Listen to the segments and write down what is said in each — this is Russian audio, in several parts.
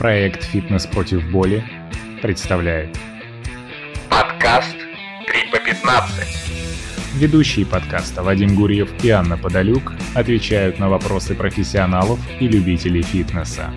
Проект «Фитнес против боли» представляет Подкаст 3 по 15. Ведущие подкаста Вадим Гурьев и Анна Подолюк отвечают на вопросы профессионалов и любителей фитнеса.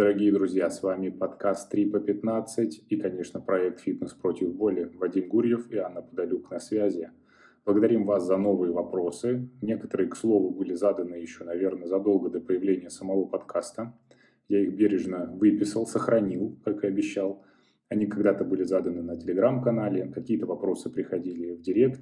Дорогие друзья! С вами подкаст 3 по 15 и, конечно, проект «Фитнес против боли». Вадим Гурьев и Анна Подолюк на связи. Благодарим вас за новые вопросы. Некоторые, к слову, были заданы еще, наверное, задолго до появления самого подкаста. Я их бережно выписал, сохранил, как и обещал. Они когда-то были заданы на телеграм-канале, какие-то вопросы приходили в директ,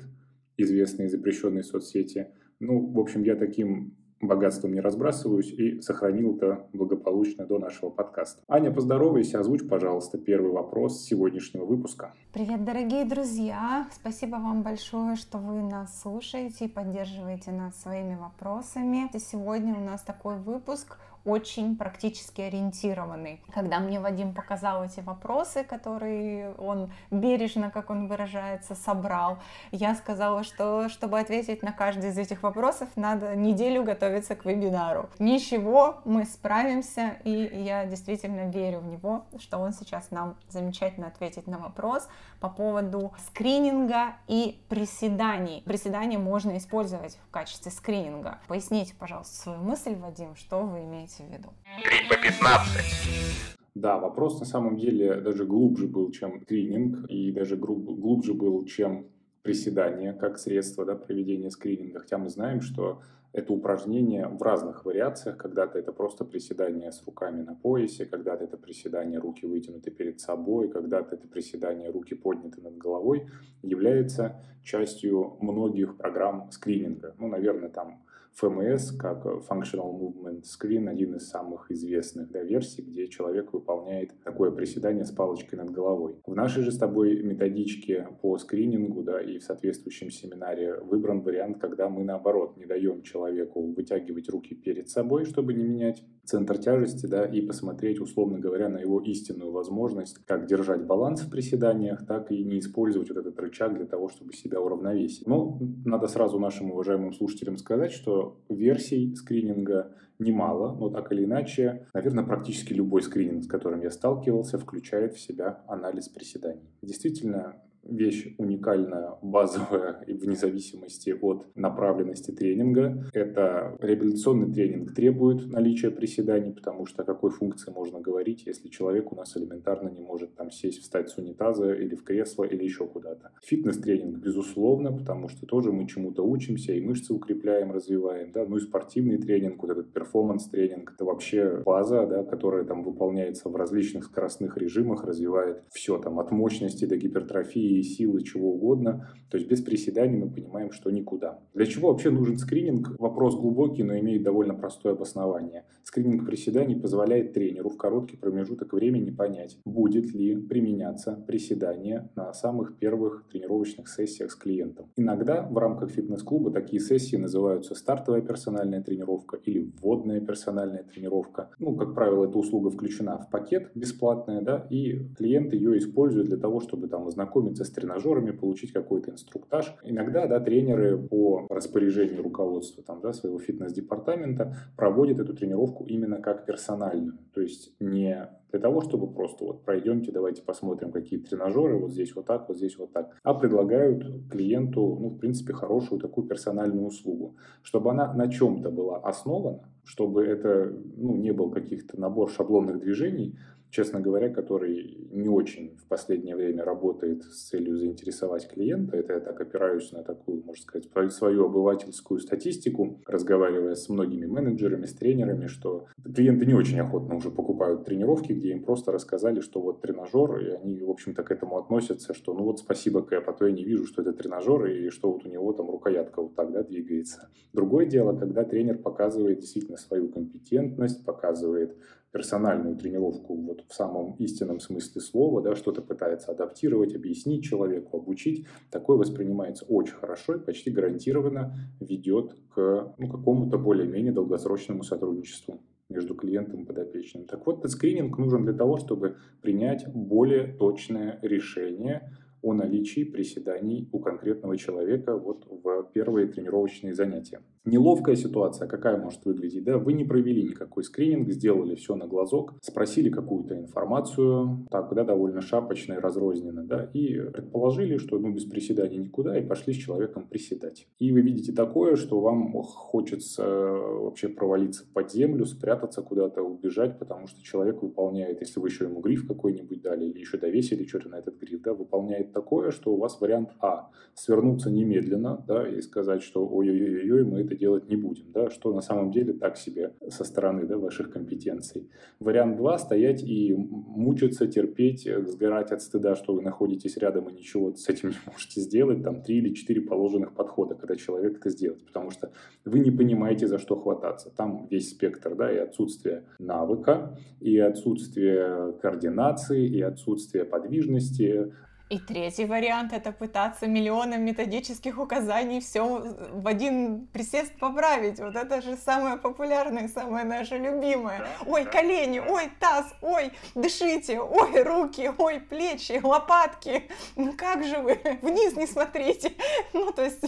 известные запрещенные соцсети. Ну, в общем, я таким богатством не разбрасываюсь и сохранил это благополучно до нашего подкаста. Аня, поздоровайся, озвучь, пожалуйста, первый вопрос сегодняшнего выпуска. Привет, дорогие друзья! Спасибо вам большое, что вы нас слушаете и поддерживаете нас своими вопросами. Сегодня у нас такой выпуск очень практически ориентированный. Когда мне Вадим показал эти вопросы, которые он бережно, как он выражается, собрал, я сказала, что чтобы ответить на каждый из этих вопросов, надо неделю готовиться к вебинару. Ничего, мы справимся, и я действительно верю в него, что он сейчас нам замечательно ответит на вопрос по поводу скрининга и приседаний. Приседания можно использовать в качестве скрининга. Поясните, пожалуйста, свою мысль, Вадим, что вы имеете имеете в виду? 3 по 15. Да, вопрос на самом деле даже глубже был, чем скрининг, и даже глубже был, чем приседание как средство да, проведения скрининга. Хотя мы знаем, что это упражнение в разных вариациях. Когда-то это просто приседание с руками на поясе, когда-то это приседание руки вытянуты перед собой, когда-то это приседание руки подняты над головой, является частью многих программ скрининга. Ну, наверное, там FMS как Functional Movement Screen, один из самых известных да, версий, где человек выполняет такое приседание с палочкой над головой. В нашей же с тобой методичке по скринингу да, и в соответствующем семинаре выбран вариант, когда мы наоборот не даем человеку вытягивать руки перед собой, чтобы не менять центр тяжести, да, и посмотреть, условно говоря, на его истинную возможность, как держать баланс в приседаниях, так и не использовать вот этот рычаг для того, чтобы себя уравновесить. Но надо сразу нашим уважаемым слушателям сказать, что версий скрининга немало, но так или иначе, наверное, практически любой скрининг, с которым я сталкивался, включает в себя анализ приседаний. Действительно, вещь уникальная, базовая и вне зависимости от направленности тренинга. Это реабилитационный тренинг требует наличия приседаний, потому что о какой функции можно говорить, если человек у нас элементарно не может там сесть, встать с унитаза или в кресло или еще куда-то. Фитнес-тренинг, безусловно, потому что тоже мы чему-то учимся и мышцы укрепляем, развиваем, да, ну и спортивный тренинг, вот этот перформанс-тренинг, это вообще база, да, которая там выполняется в различных скоростных режимах, развивает все там от мощности до гипертрофии силы, чего угодно. То есть без приседаний мы понимаем, что никуда. Для чего вообще нужен скрининг? Вопрос глубокий, но имеет довольно простое обоснование. Скрининг приседаний позволяет тренеру в короткий промежуток времени понять, будет ли применяться приседание на самых первых тренировочных сессиях с клиентом. Иногда в рамках фитнес-клуба такие сессии называются стартовая персональная тренировка или вводная персональная тренировка. Ну, как правило, эта услуга включена в пакет бесплатная, да, и клиент ее использует для того, чтобы там ознакомиться с тренажерами, получить какой-то инструктаж. Иногда да, тренеры по распоряжению руководства там, да, своего фитнес-департамента проводят эту тренировку именно как персональную. То есть не для того, чтобы просто вот пройдемте, давайте посмотрим, какие тренажеры, вот здесь вот так, вот здесь вот так, а предлагают клиенту, ну, в принципе, хорошую такую персональную услугу, чтобы она на чем-то была основана, чтобы это, ну, не был каких-то набор шаблонных движений, честно говоря, который не очень в последнее время работает с целью заинтересовать клиента. Это я так опираюсь на такую, можно сказать, свою обывательскую статистику, разговаривая с многими менеджерами, с тренерами, что клиенты не очень охотно уже покупают тренировки, где им просто рассказали, что вот тренажер, и они, в общем-то, к этому относятся, что ну вот спасибо, Кэп, а то я не вижу, что это тренажер, и что вот у него там рукоятка вот так, да, двигается. Другое дело, когда тренер показывает действительно свою компетентность, показывает персональную тренировку вот в самом истинном смысле слова, да, что-то пытается адаптировать, объяснить человеку, обучить, такое воспринимается очень хорошо и почти гарантированно ведет к ну, какому-то более-менее долгосрочному сотрудничеству между клиентом и подопечным. Так вот, этот скрининг нужен для того, чтобы принять более точное решение о наличии приседаний у конкретного человека вот в первые тренировочные занятия. Неловкая ситуация, какая может выглядеть, да, вы не провели никакой скрининг, сделали все на глазок, спросили какую-то информацию, так, да, довольно шапочно и разрозненно, да, и предположили, что, ну, без приседаний никуда, и пошли с человеком приседать. И вы видите такое, что вам хочется вообще провалиться под землю, спрятаться куда-то, убежать, потому что человек выполняет, если вы еще ему гриф какой-нибудь дали, или еще довесили что-то на этот гриф, да, выполняет такое, что у вас вариант А – свернуться немедленно, да, и сказать, что ой-ой-ой, мы это делать не будем, да, что на самом деле так себе со стороны да, ваших компетенций. Вариант 2 – стоять и мучиться, терпеть, э, сгорать от стыда, что вы находитесь рядом и ничего с этим не можете сделать, там три или четыре положенных подхода, когда человек это сделает, потому что вы не понимаете, за что хвататься. Там весь спектр, да, и отсутствие навыка, и отсутствие координации, и отсутствие подвижности, и третий вариант это пытаться миллионом методических указаний все в один присест поправить. Вот это же самое популярное, самое наше любимое. Ой, колени, ой, таз, ой, дышите, ой, руки, ой, плечи, лопатки. Ну как же вы? Вниз не смотрите. Ну, то есть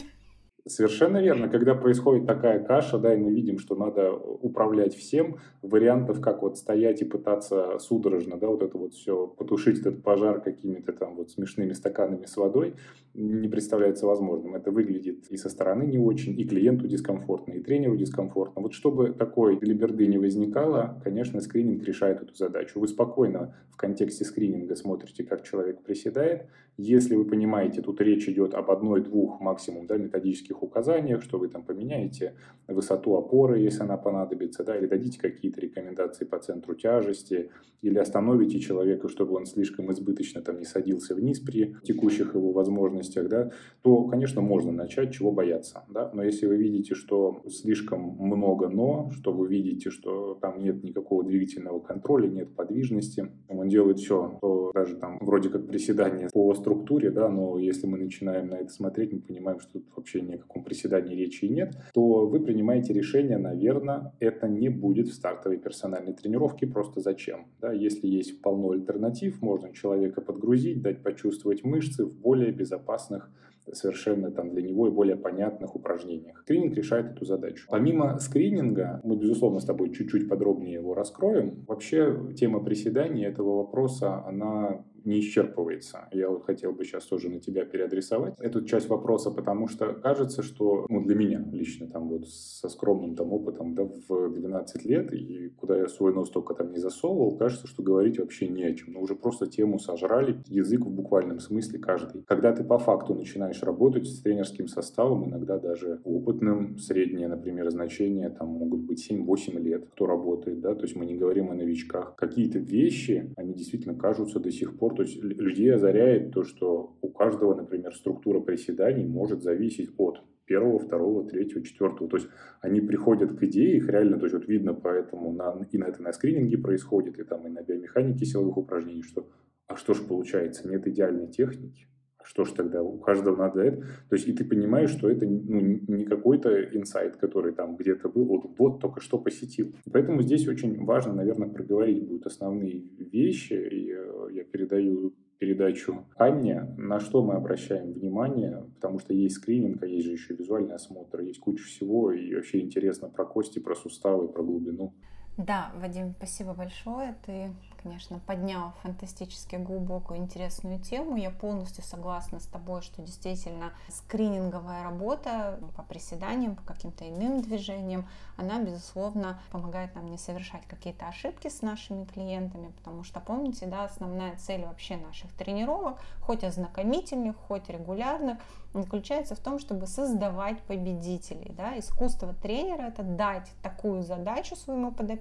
Совершенно верно. Когда происходит такая каша, да, и мы видим, что надо управлять всем, вариантов, как вот стоять и пытаться судорожно, да, вот это вот все, потушить этот пожар какими-то там вот смешными стаканами с водой, не представляется возможным. Это выглядит и со стороны не очень, и клиенту дискомфортно, и тренеру дискомфортно. Вот чтобы такой глиберды не возникало, конечно, скрининг решает эту задачу. Вы спокойно в контексте скрининга смотрите, как человек приседает. Если вы понимаете, тут речь идет об одной-двух максимум да, методических указаниях, что вы там поменяете высоту опоры, если она понадобится, да, или дадите какие-то рекомендации по центру тяжести, или остановите человека, чтобы он слишком избыточно там не садился вниз при текущих его возможностях, да, то, конечно, можно начать, чего бояться, да, но если вы видите, что слишком много но, что вы видите, что там нет никакого двигательного контроля, нет подвижности, он делает все, то даже там вроде как приседание по структуре, да, но если мы начинаем на это смотреть, мы понимаем, что тут вообще ни о каком приседании речи нет, то вы принимаете решение, наверное, это не будет в стартовой персональной тренировке, просто зачем, да, если есть полно альтернатив, можно человека подгрузить, дать почувствовать мышцы в более безопасных совершенно там для него и более понятных упражнениях. Скрининг решает эту задачу. Помимо скрининга, мы, безусловно, с тобой чуть-чуть подробнее его раскроем. Вообще, тема приседаний этого вопроса, она не исчерпывается. Я вот хотел бы сейчас тоже на тебя переадресовать эту часть вопроса, потому что кажется, что ну, для меня лично там вот со скромным там опытом да, в 12 лет, и куда я свой нос только там не засовывал, кажется, что говорить вообще не о чем. Но уже просто тему сожрали, язык в буквальном смысле каждый. Когда ты по факту начинаешь работать с тренерским составом, иногда даже опытным, среднее, например, значение там могут быть 7-8 лет, кто работает, да, то есть мы не говорим о новичках. Какие-то вещи, они действительно кажутся до сих пор пор, то есть людей озаряет то, что у каждого, например, структура приседаний может зависеть от первого, второго, третьего, четвертого. То есть они приходят к идее, их реально, то есть вот видно, поэтому на, и на это на скрининге происходит, и там и на биомеханике силовых упражнений, что а что же получается, нет идеальной техники, что ж тогда, у каждого надо это. То есть и ты понимаешь, что это ну, не какой-то инсайт, который там где-то был, вот, вот только что посетил. Поэтому здесь очень важно, наверное, проговорить будут основные вещи, и э, я передаю передачу Анне, на что мы обращаем внимание, потому что есть скрининг, а есть же еще визуальный осмотр, есть куча всего, и вообще интересно про кости, про суставы, про глубину. Да, Вадим, спасибо большое. Ты конечно, поднял фантастически глубокую, интересную тему. Я полностью согласна с тобой, что действительно скрининговая работа по приседаниям, по каким-то иным движениям, она, безусловно, помогает нам не совершать какие-то ошибки с нашими клиентами, потому что, помните, да, основная цель вообще наших тренировок, хоть ознакомительных, хоть регулярных, заключается в том, чтобы создавать победителей. Да? Искусство тренера – это дать такую задачу своему подопечному,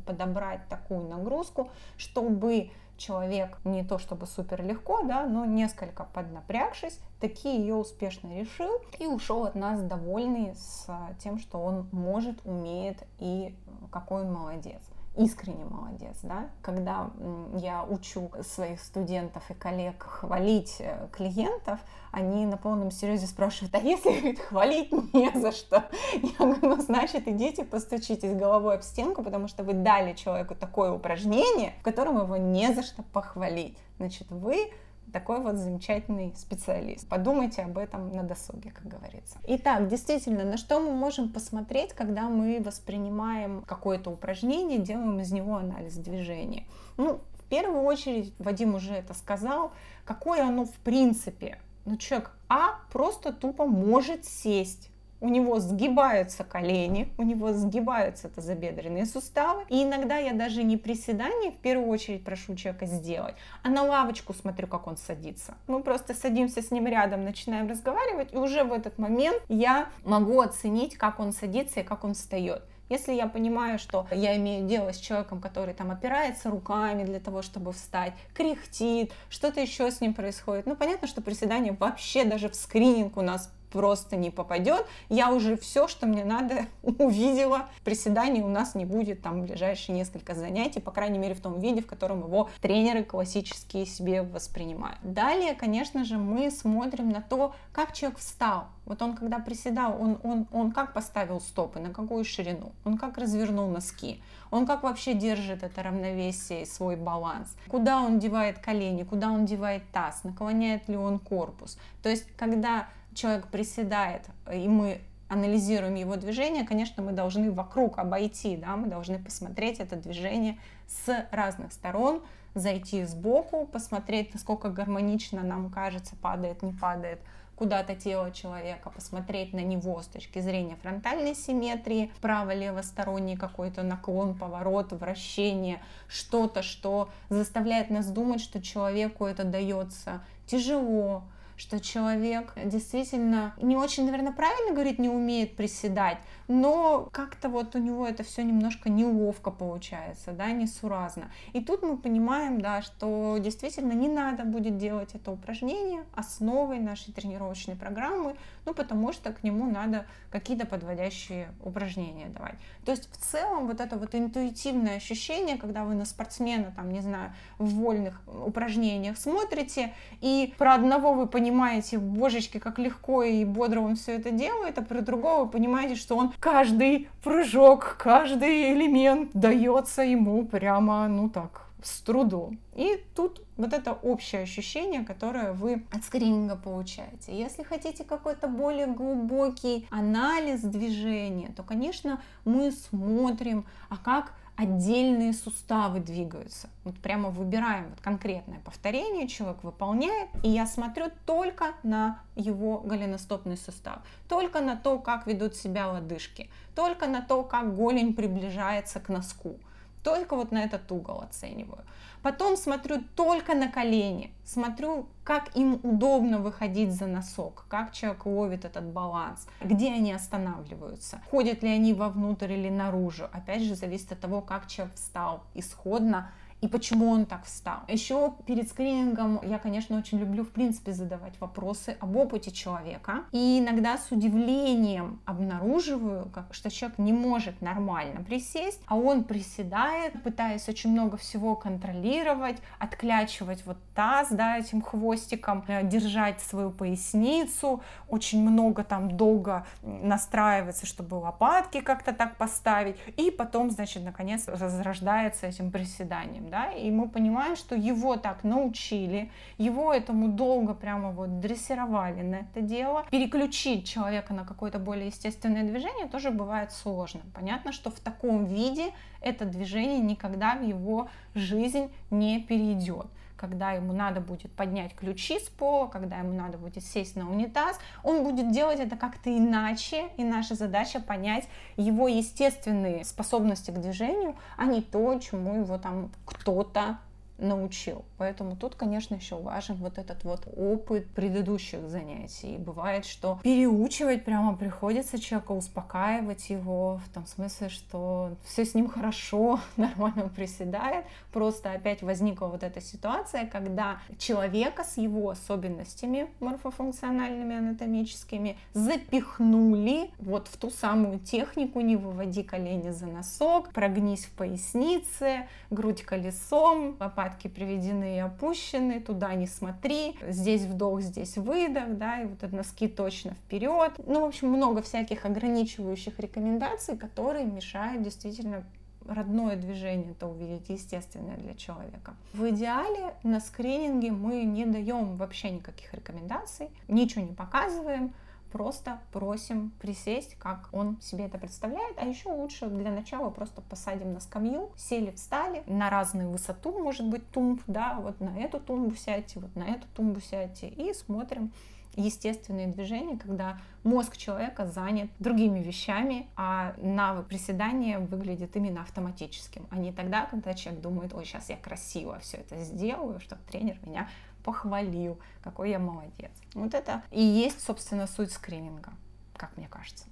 подобрать такую нагрузку, чтобы человек не то чтобы супер легко, да, но несколько поднапрягшись, такие ее успешно решил и ушел от нас довольный с тем, что он может, умеет и какой он молодец искренне молодец, да, когда я учу своих студентов и коллег хвалить э, клиентов, они на полном серьезе спрашивают, а если говорит, хвалить не за что? Я говорю, ну, значит, идите постучитесь головой об стенку, потому что вы дали человеку такое упражнение, в котором его не за что похвалить. Значит, вы такой вот замечательный специалист. Подумайте об этом на досуге, как говорится. Итак, действительно, на что мы можем посмотреть, когда мы воспринимаем какое-то упражнение, делаем из него анализ движения? Ну, в первую очередь, Вадим уже это сказал, какое оно в принципе. Ну, человек А просто тупо может сесть у него сгибаются колени, у него сгибаются тазобедренные суставы. И иногда я даже не приседание в первую очередь прошу человека сделать, а на лавочку смотрю, как он садится. Мы просто садимся с ним рядом, начинаем разговаривать, и уже в этот момент я могу оценить, как он садится и как он встает. Если я понимаю, что я имею дело с человеком, который там опирается руками для того, чтобы встать, кряхтит, что-то еще с ним происходит, ну понятно, что приседание вообще даже в скрининг у нас просто не попадет. Я уже все, что мне надо, увидела. Приседаний у нас не будет там в ближайшие несколько занятий, по крайней мере в том виде, в котором его тренеры классические себе воспринимают. Далее, конечно же, мы смотрим на то, как человек встал. Вот он когда приседал, он, он, он как поставил стопы, на какую ширину, он как развернул носки, он как вообще держит это равновесие, свой баланс, куда он девает колени, куда он девает таз, наклоняет ли он корпус. То есть, когда человек приседает, и мы анализируем его движение, конечно, мы должны вокруг обойти, да, мы должны посмотреть это движение с разных сторон, зайти сбоку, посмотреть, насколько гармонично нам кажется, падает, не падает куда-то тело человека, посмотреть на него с точки зрения фронтальной симметрии, право-левосторонний какой-то наклон, поворот, вращение, что-то, что заставляет нас думать, что человеку это дается тяжело, что человек действительно не очень, наверное, правильно говорит, не умеет приседать, но как-то вот у него это все немножко неловко получается, да, несуразно. И тут мы понимаем, да, что действительно не надо будет делать это упражнение основой нашей тренировочной программы, ну, потому что к нему надо какие-то подводящие упражнения давать. То есть в целом вот это вот интуитивное ощущение, когда вы на спортсмена, там, не знаю, в вольных упражнениях смотрите, и про одного вы понимаете, божечки, как легко и бодро он все это делает, а про другого вы понимаете, что он каждый прыжок, каждый элемент дается ему прямо, ну так, с трудом. И тут вот это общее ощущение, которое вы от скрининга получаете. Если хотите какой-то более глубокий анализ движения, то, конечно, мы смотрим, а как отдельные суставы двигаются. Вот прямо выбираем вот конкретное повторение, человек выполняет, и я смотрю только на его голеностопный сустав, только на то, как ведут себя лодыжки, только на то, как голень приближается к носку. Только вот на этот угол оцениваю. Потом смотрю только на колени, смотрю, как им удобно выходить за носок, как человек ловит этот баланс, где они останавливаются, ходят ли они вовнутрь или наружу. Опять же, зависит от того, как человек встал исходно и почему он так встал. Еще перед скринингом я, конечно, очень люблю, в принципе, задавать вопросы об опыте человека. И иногда с удивлением обнаруживаю, что человек не может нормально присесть, а он приседает, пытаясь очень много всего контролировать, отклячивать вот таз, да, этим хвостиком, э, держать свою поясницу, очень много там долго настраиваться, чтобы лопатки как-то так поставить, и потом, значит, наконец разрождается этим приседанием да, и мы понимаем, что его так научили, его этому долго прямо вот дрессировали на это дело. Переключить человека на какое-то более естественное движение тоже бывает сложно. Понятно, что в таком виде это движение никогда в его жизнь не перейдет когда ему надо будет поднять ключи с пола, когда ему надо будет сесть на унитаз, он будет делать это как-то иначе, и наша задача понять его естественные способности к движению, а не то, чему его там кто-то научил. Поэтому тут, конечно, еще важен вот этот вот опыт предыдущих занятий. бывает, что переучивать прямо приходится человека, успокаивать его в том смысле, что все с ним хорошо, нормально приседает. Просто опять возникла вот эта ситуация, когда человека с его особенностями морфофункциональными, анатомическими запихнули вот в ту самую технику «не выводи колени за носок», «прогнись в пояснице», «грудь колесом», «лопать лопатки приведены и опущены, туда не смотри, здесь вдох, здесь выдох, да, и вот это носки точно вперед. Ну, в общем, много всяких ограничивающих рекомендаций, которые мешают действительно родное движение, то увидеть естественное для человека. В идеале на скрининге мы не даем вообще никаких рекомендаций, ничего не показываем, просто просим присесть, как он себе это представляет. А еще лучше для начала просто посадим на скамью, сели, встали на разную высоту, может быть, тумб, да, вот на эту тумбу сядьте, вот на эту тумбу сядьте и смотрим естественные движения, когда мозг человека занят другими вещами, а навык приседания выглядит именно автоматическим, а не тогда, когда человек думает, ой, сейчас я красиво все это сделаю, чтобы тренер меня похвалил, какой я молодец. Вот это и есть, собственно, суть скрининга, как мне кажется.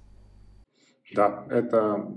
Да, это,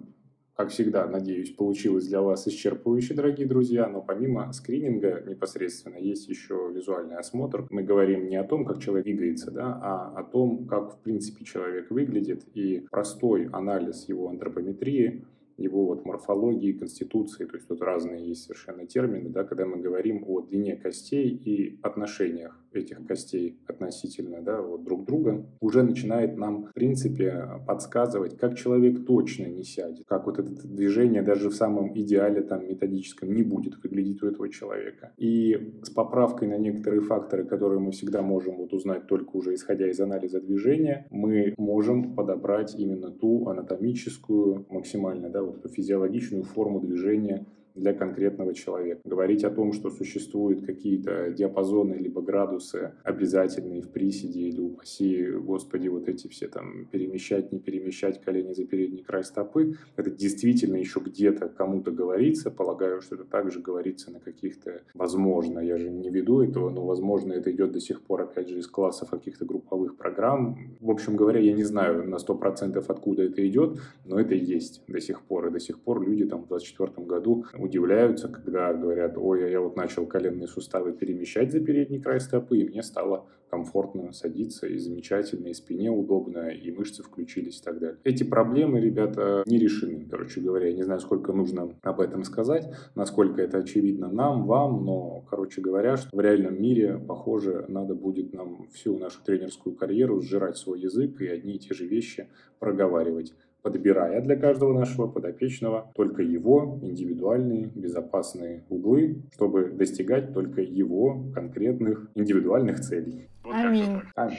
как всегда, надеюсь, получилось для вас исчерпывающе, дорогие друзья, но помимо скрининга непосредственно есть еще визуальный осмотр. Мы говорим не о том, как человек двигается, да, а о том, как в принципе человек выглядит, и простой анализ его антропометрии его вот морфологии, конституции, то есть тут разные есть совершенно термины, да, когда мы говорим о длине костей и отношениях этих костей относительно да, вот друг друга, уже начинает нам, в принципе, подсказывать, как человек точно не сядет, как вот это движение даже в самом идеале там методическом не будет выглядеть у этого человека. И с поправкой на некоторые факторы, которые мы всегда можем вот узнать только уже исходя из анализа движения, мы можем подобрать именно ту анатомическую, максимально да, физиологичную форму движения, для конкретного человека. Говорить о том, что существуют какие-то диапазоны либо градусы обязательные в приседе или упаси, господи, вот эти все там перемещать, не перемещать колени за передний край стопы, это действительно еще где-то кому-то говорится. Полагаю, что это также говорится на каких-то, возможно, я же не веду этого, но возможно это идет до сих пор, опять же, из классов каких-то групповых программ. В общем говоря, я не знаю на 100% откуда это идет, но это есть до сих пор. И до сих пор люди там в 2024 году удивляются, когда говорят, ой, а я вот начал коленные суставы перемещать за передний край стопы, и мне стало комфортно садиться, и замечательно, и спине удобно, и мышцы включились и так далее. Эти проблемы, ребята, не решены, короче говоря. Я не знаю, сколько нужно об этом сказать, насколько это очевидно нам, вам, но, короче говоря, что в реальном мире, похоже, надо будет нам всю нашу тренерскую карьеру сжирать свой язык и одни и те же вещи проговаривать подбирая для каждого нашего подопечного только его индивидуальные безопасные углы, чтобы достигать только его конкретных индивидуальных целей. Аминь. Аминь.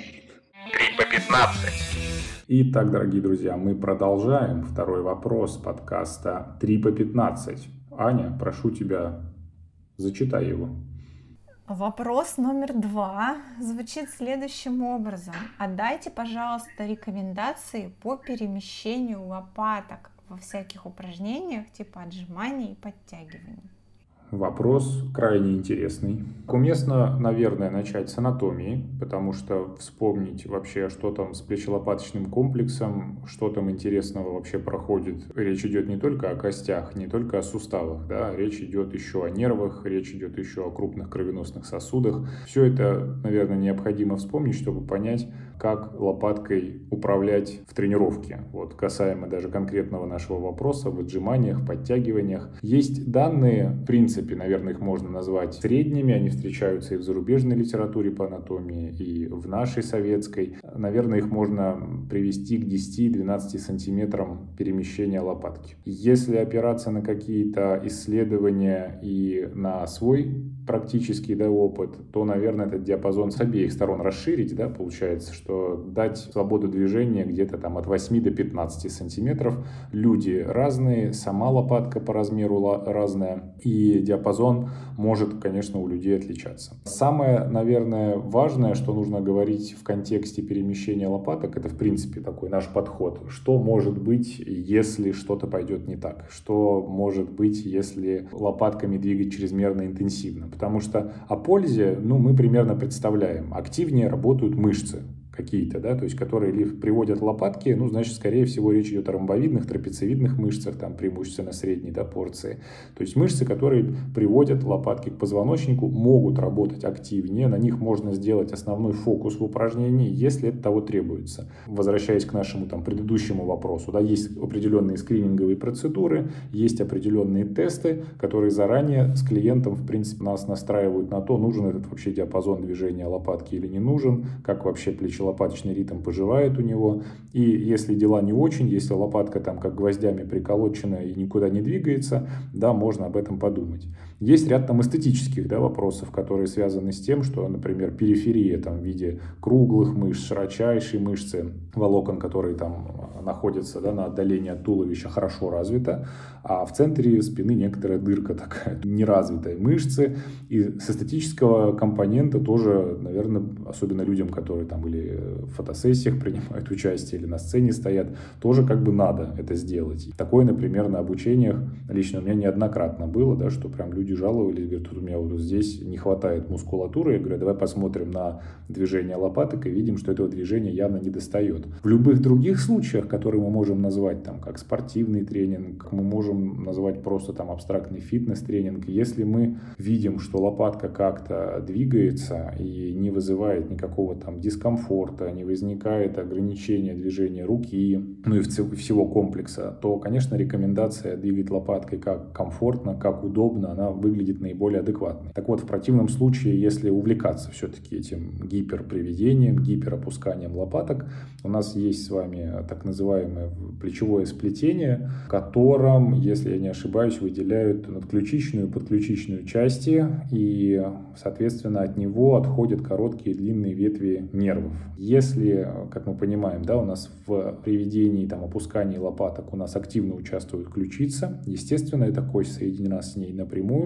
3 по 15. Итак, дорогие друзья, мы продолжаем второй вопрос подкаста 3 по 15. Аня, прошу тебя, зачитай его. Вопрос номер два звучит следующим образом. Отдайте, пожалуйста, рекомендации по перемещению лопаток во всяких упражнениях типа отжиманий и подтягиваний. Вопрос крайне интересный. Уместно, наверное, начать с анатомии, потому что вспомнить вообще, что там с плечелопаточным комплексом, что там интересного вообще проходит. Речь идет не только о костях, не только о суставах, да, речь идет еще о нервах, речь идет еще о крупных кровеносных сосудах. Все это, наверное, необходимо вспомнить, чтобы понять, как лопаткой управлять в тренировке. Вот касаемо даже конкретного нашего вопроса в отжиманиях, подтягиваниях. Есть данные, в принципе, наверное, их можно назвать средними, они встречаются и в зарубежной литературе по анатомии, и в нашей советской. Наверное, их можно привести к 10-12 сантиметрам перемещения лопатки. Если опираться на какие-то исследования и на свой практический да, опыт, то, наверное, этот диапазон с обеих сторон расширить, да, получается, что дать свободу движения где-то там от 8 до 15 сантиметров. Люди разные, сама лопатка по размеру разная, и диапазон может, конечно, у людей отличаться. Самое, наверное, важное, что нужно говорить в контексте перемещения лопаток, это, в принципе, такой наш подход. Что может быть, если что-то пойдет не так? Что может быть, если лопатками двигать чрезмерно интенсивно? Потому что о пользе, ну, мы примерно представляем. Активнее работают мышцы какие-то, да, то есть которые приводят лопатки, ну, значит, скорее всего, речь идет о ромбовидных, трапециевидных мышцах, там, преимущественно средней, да, порции. То есть мышцы, которые приводят лопатки к позвоночнику, могут работать активнее, на них можно сделать основной фокус в упражнении, если это того требуется. Возвращаясь к нашему, там, предыдущему вопросу, да, есть определенные скрининговые процедуры, есть определенные тесты, которые заранее с клиентом, в принципе, нас настраивают на то, нужен этот вообще диапазон движения лопатки или не нужен, как вообще плечо плечо-лопаточный ритм поживает у него. И если дела не очень, если лопатка там как гвоздями приколочена и никуда не двигается, да, можно об этом подумать. Есть ряд там эстетических да, вопросов, которые связаны с тем, что, например, периферия там, в виде круглых мышц, широчайшие мышцы, волокон, которые там находятся да, на отдалении от туловища, хорошо развита, а в центре спины некоторая дырка такая, неразвитая мышцы. И с эстетического компонента тоже, наверное, особенно людям, которые там или в фотосессиях принимают участие, или на сцене стоят, тоже как бы надо это сделать. Такое, например, на обучениях лично у меня неоднократно было, да, что прям люди люди жаловались, говорят, тут у меня вот здесь не хватает мускулатуры. Я говорю, давай посмотрим на движение лопаток и видим, что этого движения явно не достает. В любых других случаях, которые мы можем назвать там как спортивный тренинг, мы можем назвать просто там абстрактный фитнес-тренинг, если мы видим, что лопатка как-то двигается и не вызывает никакого там дискомфорта, не возникает ограничения движения руки, ну и всего комплекса, то, конечно, рекомендация двигать лопаткой как комфортно, как удобно, она выглядит наиболее адекватной. Так вот, в противном случае, если увлекаться все-таки этим гиперприведением, гиперопусканием лопаток, у нас есть с вами так называемое плечевое сплетение, в котором, если я не ошибаюсь, выделяют надключичную и подключичную части, и, соответственно, от него отходят короткие длинные ветви нервов. Если, как мы понимаем, да, у нас в приведении, там, опускании лопаток у нас активно участвует ключица, естественно, эта кость соединена с ней напрямую,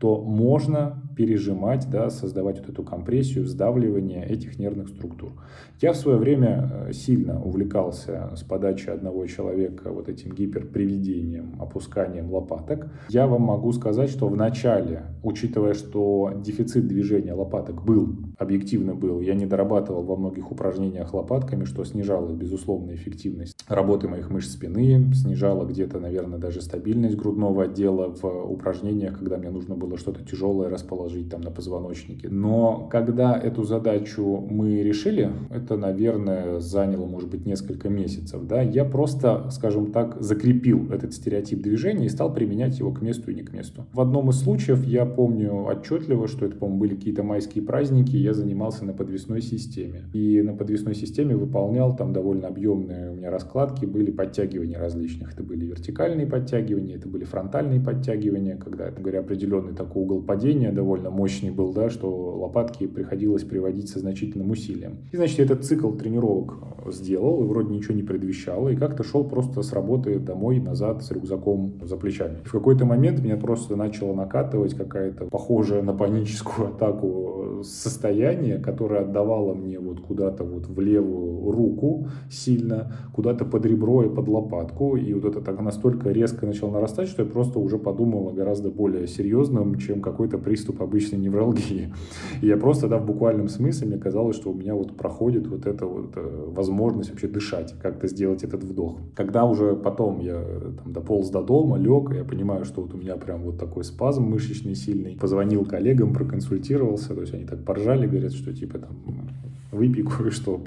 то можно пережимать, да, создавать вот эту компрессию, сдавливание этих нервных структур. Я в свое время э, сильно увлекался с подачи одного человека вот этим гиперприведением, опусканием лопаток. Я вам могу сказать, что в начале, учитывая, что дефицит движения лопаток был, объективно был, я не дорабатывал во многих упражнениях лопатками, что снижало, безусловно, эффективность работы моих мышц спины, снижало где-то, наверное, даже стабильность грудного отдела в упражнениях, когда мне нужно было что-то тяжелое расположить там на позвоночнике. Но когда эту задачу мы решили, это, наверное, заняло, может быть, несколько месяцев, да, я просто, скажем так, закрепил этот стереотип движения и стал применять его к месту и не к месту. В одном из случаев я помню отчетливо, что это, по-моему, были какие-то майские праздники, я занимался на подвесной системе. И на подвесной системе выполнял там довольно объемные у меня раскладки, были подтягивания различных. Это были вертикальные подтягивания, это были фронтальные подтягивания, когда, говоря определенный такой угол падения довольно мощный был, да, что лопатки приходилось приводить со значительным усилием. И, значит, этот цикл тренировок сделал, и вроде ничего не предвещало, и как-то шел просто с работы домой, назад, с рюкзаком за плечами. И в какой-то момент меня просто начало накатывать какая-то похожая на паническую атаку состояние, которое отдавало мне вот куда-то вот в левую руку сильно, куда-то под ребро и под лопатку, и вот это так настолько резко начало нарастать, что я просто уже подумал о гораздо более серьезным, чем какой-то приступ обычной невралгии. И я просто, да, в буквальном смысле, мне казалось, что у меня вот проходит вот эта вот э, возможность вообще дышать, как-то сделать этот вдох. Когда уже потом я э, там дополз до дома, лег, я понимаю, что вот у меня прям вот такой спазм мышечный сильный, позвонил коллегам, проконсультировался, то есть они так поржали, говорят, что типа там выпей кое-что,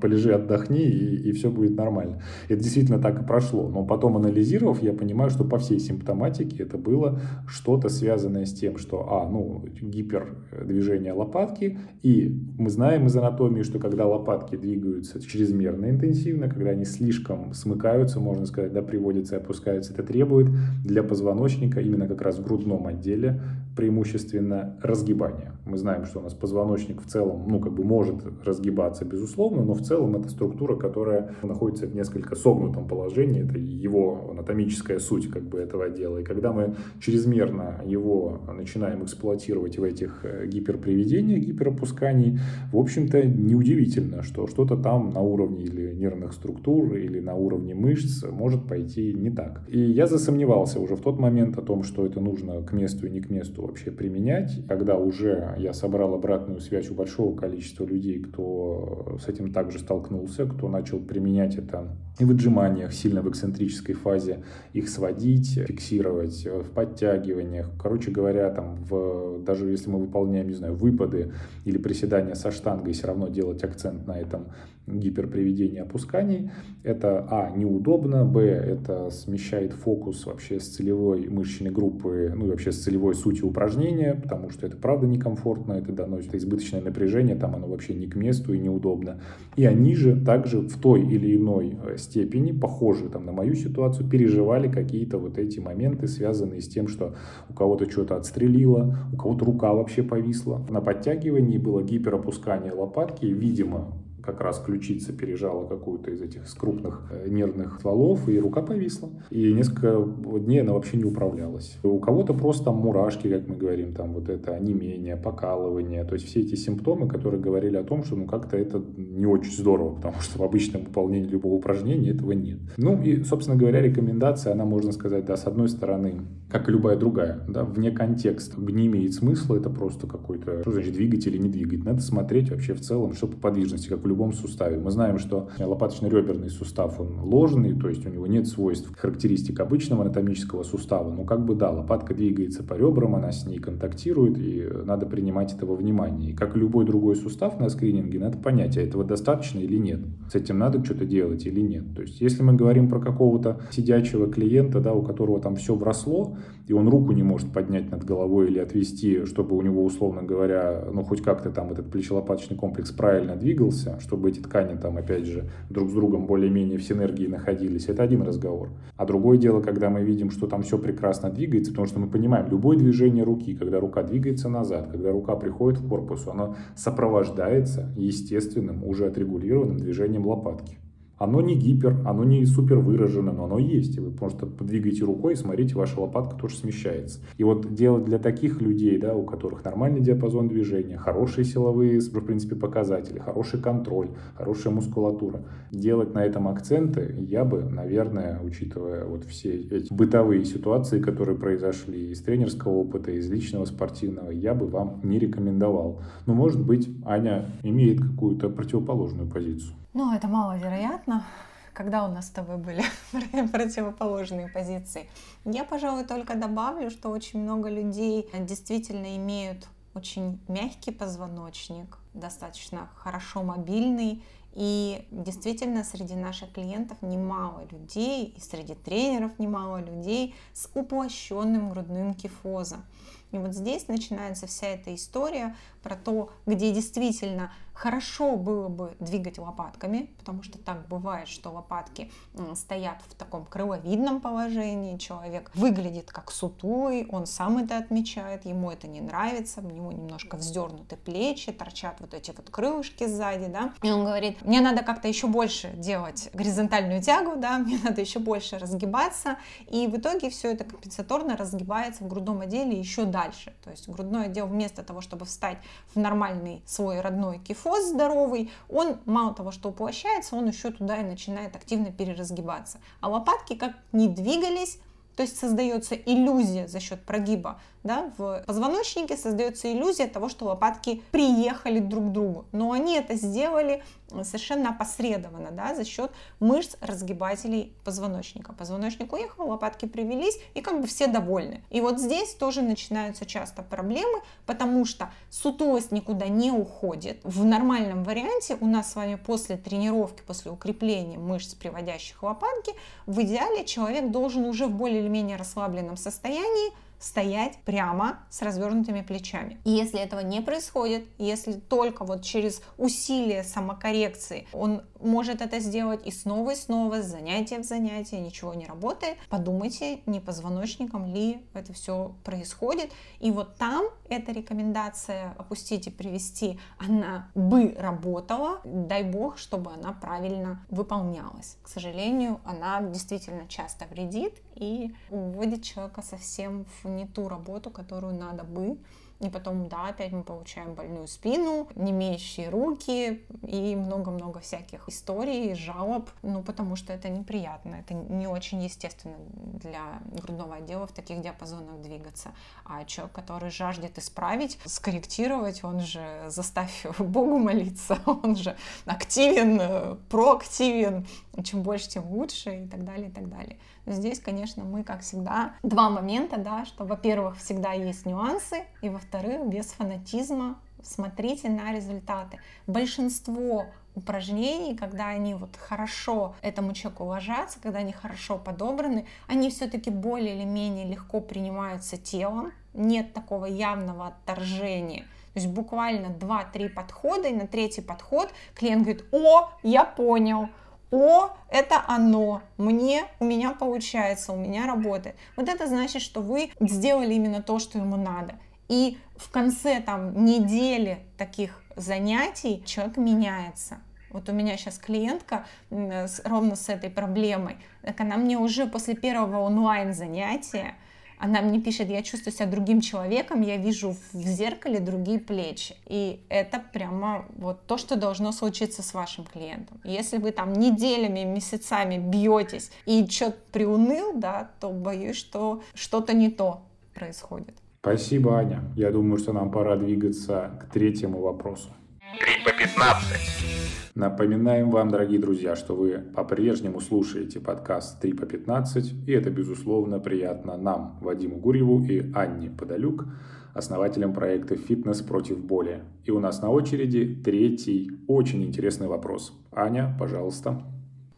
полежи, отдохни, и, и все будет нормально. Это действительно так и прошло. Но потом, анализировав, я понимаю, что по всей симптоматике это было что-то связанное с тем, что, а, ну, гипердвижение лопатки, и мы знаем из анатомии, что когда лопатки двигаются чрезмерно интенсивно, когда они слишком смыкаются, можно сказать, да, приводятся и опускаются, это требует для позвоночника именно как раз в грудном отделе преимущественно разгибания. Мы знаем, что у нас позвоночник в целом, ну, как бы может разгибаться, безусловно, но в целом это структура, которая находится в несколько согнутом положении, это его анатомическая суть как бы этого отдела. И когда мы чрезмерно его начинаем эксплуатировать в этих э, гиперприведениях, гиперопусканий, в общем-то, неудивительно, что что-то там на уровне или нервных структур, или на уровне мышц может пойти не так. И я засомневался уже в тот момент о том, что это нужно к месту и не к месту вообще применять, когда уже я собрал обратную связь у большого количества людей, кто с этим также столкнулся, кто начал применять это и в отжиманиях, сильно в эксцентрической фазе, их сводить, фиксировать, в подтягиваниях. Короче говоря, там в, даже если мы выполняем, не знаю, выпады или приседания со штангой, все равно делать акцент на этом гиперприведении опусканий. Это, а, неудобно, б, это смещает фокус вообще с целевой мышечной группы, ну и вообще с целевой сути упражнения, потому что это правда некомфортно, это доносит избыточное напряжение, там оно вообще не к месту и неудобно. И они же также в той или иной э, степени, похожи там, на мою ситуацию, переживали какие-то вот эти моменты, связанные с тем, что у кого-то что-то отстрелило, у кого-то рука вообще повисла. На подтягивании было гиперопускание лопатки, видимо, как раз ключица пережала какую-то из этих крупных э, нервных стволов, и рука повисла. И несколько дней она вообще не управлялась. У кого-то просто там мурашки, как мы говорим, там вот это онемение, покалывание, то есть все эти симптомы, которые говорили о том, что ну как-то это не очень здорово, потому что в обычном выполнении любого упражнения этого нет. Ну и, собственно говоря, рекомендация, она, можно сказать, да, с одной стороны, как и любая другая, да, вне контекста, не имеет смысла, это просто какой-то, что значит двигать или не двигать. Надо смотреть вообще в целом, что по подвижности, как в любом суставе. Мы знаем, что лопаточно-реберный сустав, он ложный, то есть у него нет свойств, характеристик обычного анатомического сустава. Но как бы да, лопатка двигается по ребрам, она с ней контактирует, и надо принимать это во внимание. И как любой другой сустав на скрининге, надо понять, а этого достаточно или нет. С этим надо что-то делать или нет. То есть если мы говорим про какого-то сидячего клиента, да, у которого там все вросло, и он руку не может поднять над головой или отвести, чтобы у него, условно говоря, ну хоть как-то там этот плечелопаточный комплекс правильно двигался, чтобы эти ткани там, опять же, друг с другом более-менее в синергии находились, это один разговор. А другое дело, когда мы видим, что там все прекрасно двигается, потому что мы понимаем, любое движение руки, когда рука двигается назад, когда рука приходит к корпусу, оно сопровождается естественным, уже отрегулированным движением лопатки. Оно не гипер, оно не супер выражено, но оно есть. И вы просто подвигаете рукой и смотрите, ваша лопатка тоже смещается. И вот делать для таких людей, да, у которых нормальный диапазон движения, хорошие силовые, в принципе, показатели, хороший контроль, хорошая мускулатура, делать на этом акценты я бы, наверное, учитывая вот все эти бытовые ситуации, которые произошли из тренерского опыта, из личного спортивного, я бы вам не рекомендовал. Но, может быть, Аня имеет какую-то противоположную позицию. Ну, это маловероятно, когда у нас с тобой были противоположные позиции. Я, пожалуй, только добавлю, что очень много людей действительно имеют очень мягкий позвоночник, достаточно хорошо мобильный, и действительно среди наших клиентов немало людей, и среди тренеров немало людей с уплощенным грудным кифозом. И вот здесь начинается вся эта история про то, где действительно хорошо было бы двигать лопатками, потому что так бывает, что лопатки стоят в таком крыловидном положении, человек выглядит как сутулый, он сам это отмечает, ему это не нравится, у него немножко вздернуты плечи, торчат вот эти вот крылышки сзади, да, и он говорит, мне надо как-то еще больше делать горизонтальную тягу, да, мне надо еще больше разгибаться, и в итоге все это компенсаторно разгибается в грудном отделе еще дальше, то есть грудной отдел вместо того, чтобы встать в нормальный свой родной кифоз здоровый, он мало того, что уплощается, он еще туда и начинает активно переразгибаться. А лопатки как не двигались, то есть создается иллюзия за счет прогиба да, в позвоночнике, создается иллюзия того, что лопатки приехали друг к другу. Но они это сделали совершенно опосредованно, да, за счет мышц разгибателей позвоночника. Позвоночник уехал, лопатки привелись, и как бы все довольны. И вот здесь тоже начинаются часто проблемы, потому что сутулость никуда не уходит. В нормальном варианте у нас с вами после тренировки, после укрепления мышц, приводящих лопатки, в идеале человек должен уже в более или менее расслабленном состоянии стоять прямо с развернутыми плечами. И если этого не происходит, если только вот через усилие самокоррекции он может это сделать и снова и снова, с занятия в занятие, ничего не работает, подумайте, не позвоночником ли это все происходит. И вот там эта рекомендация опустить и привести, она бы работала, дай бог, чтобы она правильно выполнялась. К сожалению, она действительно часто вредит и уводит человека совсем в не ту работу, которую надо бы. И потом, да, опять мы получаем больную спину, не имеющие руки и много-много всяких историй, жалоб, ну, потому что это неприятно, это не очень естественно для грудного отдела в таких диапазонах двигаться. А человек, который жаждет исправить, скорректировать, он же заставь Богу молиться, он же активен, проактивен, чем больше, тем лучше и так далее, и так далее. Здесь, конечно, мы, как всегда, два момента, да, что, во-первых, всегда есть нюансы, и, во-вторых, без фанатизма смотрите на результаты. Большинство упражнений, когда они вот хорошо этому человеку ложатся, когда они хорошо подобраны, они все-таки более или менее легко принимаются телом, нет такого явного отторжения. То есть буквально 2-3 подхода, и на третий подход клиент говорит, о, я понял, о, это оно, мне, у меня получается, у меня работает. Вот это значит, что вы сделали именно то, что ему надо. И в конце там недели таких занятий человек меняется. Вот у меня сейчас клиентка ровно с этой проблемой. Так она мне уже после первого онлайн занятия, она мне пишет, я чувствую себя другим человеком, я вижу в зеркале другие плечи. И это прямо вот то, что должно случиться с вашим клиентом. Если вы там неделями, месяцами бьетесь и что-то приуныл, да, то боюсь, что что-то не то происходит. Спасибо, Аня. Я думаю, что нам пора двигаться к третьему вопросу. 3 по 15. Напоминаем вам, дорогие друзья, что вы по-прежнему слушаете подкаст 3 по 15, и это, безусловно, приятно нам, Вадиму Гурьеву и Анне Подолюк, основателям проекта «Фитнес против боли». И у нас на очереди третий очень интересный вопрос. Аня, пожалуйста.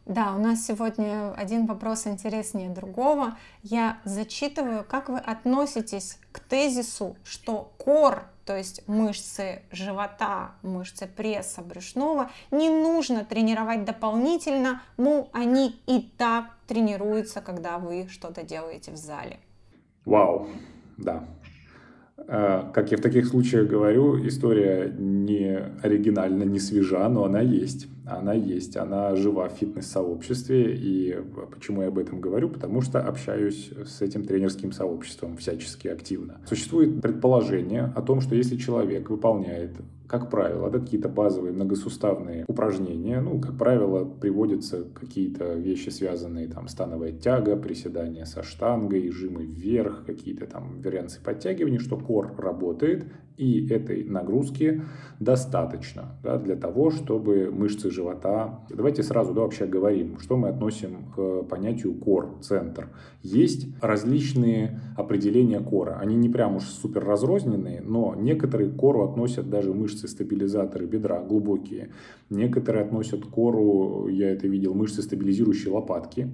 Да, у нас сегодня один вопрос интереснее другого. Я зачитываю, как вы относитесь к тезису, что кор то есть мышцы живота, мышцы пресса, брюшного, не нужно тренировать дополнительно, мол, они и так тренируются, когда вы что-то делаете в зале. Вау, да, как я в таких случаях говорю, история не оригинальна, не свежа, но она есть. Она есть, она жива в фитнес-сообществе. И почему я об этом говорю? Потому что общаюсь с этим тренерским сообществом всячески активно. Существует предположение о том, что если человек выполняет как правило, это какие-то базовые многосуставные упражнения. Ну, как правило, приводятся какие-то вещи, связанные там становая тяга, приседания со штангой, жимы вверх, какие-то там варианты подтягивания, что кор работает, и этой нагрузки достаточно да, для того, чтобы мышцы живота... Давайте сразу да, вообще говорим, что мы относим к понятию кор, центр. Есть различные определения кора. Они не прям уж супер разрозненные, но некоторые к кору относят даже мышцы-стабилизаторы бедра, глубокие. Некоторые относят к кору, я это видел, мышцы, стабилизирующие лопатки.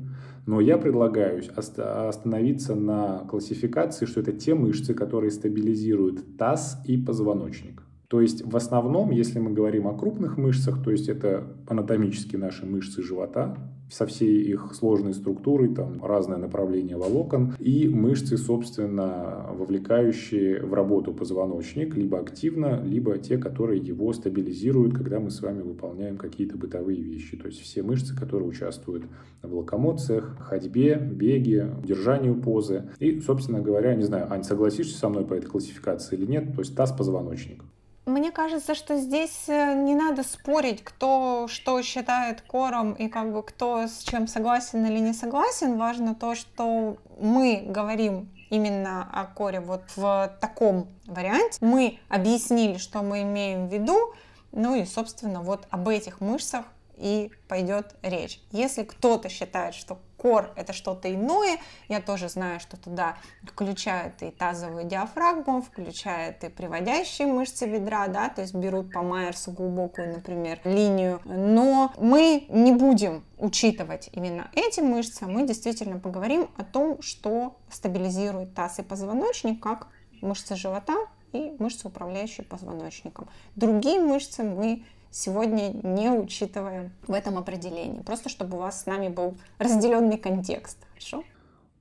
Но я предлагаю остановиться на классификации, что это те мышцы, которые стабилизируют таз и позвоночник. То есть в основном, если мы говорим о крупных мышцах, то есть это анатомически наши мышцы живота, со всей их сложной структурой, там разное направление волокон, и мышцы, собственно, вовлекающие в работу позвоночник, либо активно, либо те, которые его стабилизируют, когда мы с вами выполняем какие-то бытовые вещи. То есть все мышцы, которые участвуют в локомоциях, ходьбе, беге, держанию позы. И, собственно говоря, не знаю, Ань, согласишься со мной по этой классификации или нет, то есть таз-позвоночник. Мне кажется, что здесь э, не надо спорить, кто что считает кором и как бы кто с чем согласен или не согласен. Важно то, что мы говорим именно о коре вот в таком варианте. Мы объяснили, что мы имеем в виду, ну и, собственно, вот об этих мышцах и пойдет речь. Если кто-то считает, что кор это что-то иное, я тоже знаю, что туда включают и тазовую диафрагму, включают и приводящие мышцы бедра, да, то есть берут по Майерсу глубокую, например, линию, но мы не будем учитывать именно эти мышцы, мы действительно поговорим о том, что стабилизирует таз и позвоночник, как мышцы живота и мышцы, управляющие позвоночником. Другие мышцы мы сегодня не учитываем в этом определении. Просто чтобы у вас с нами был разделенный контекст. Хорошо?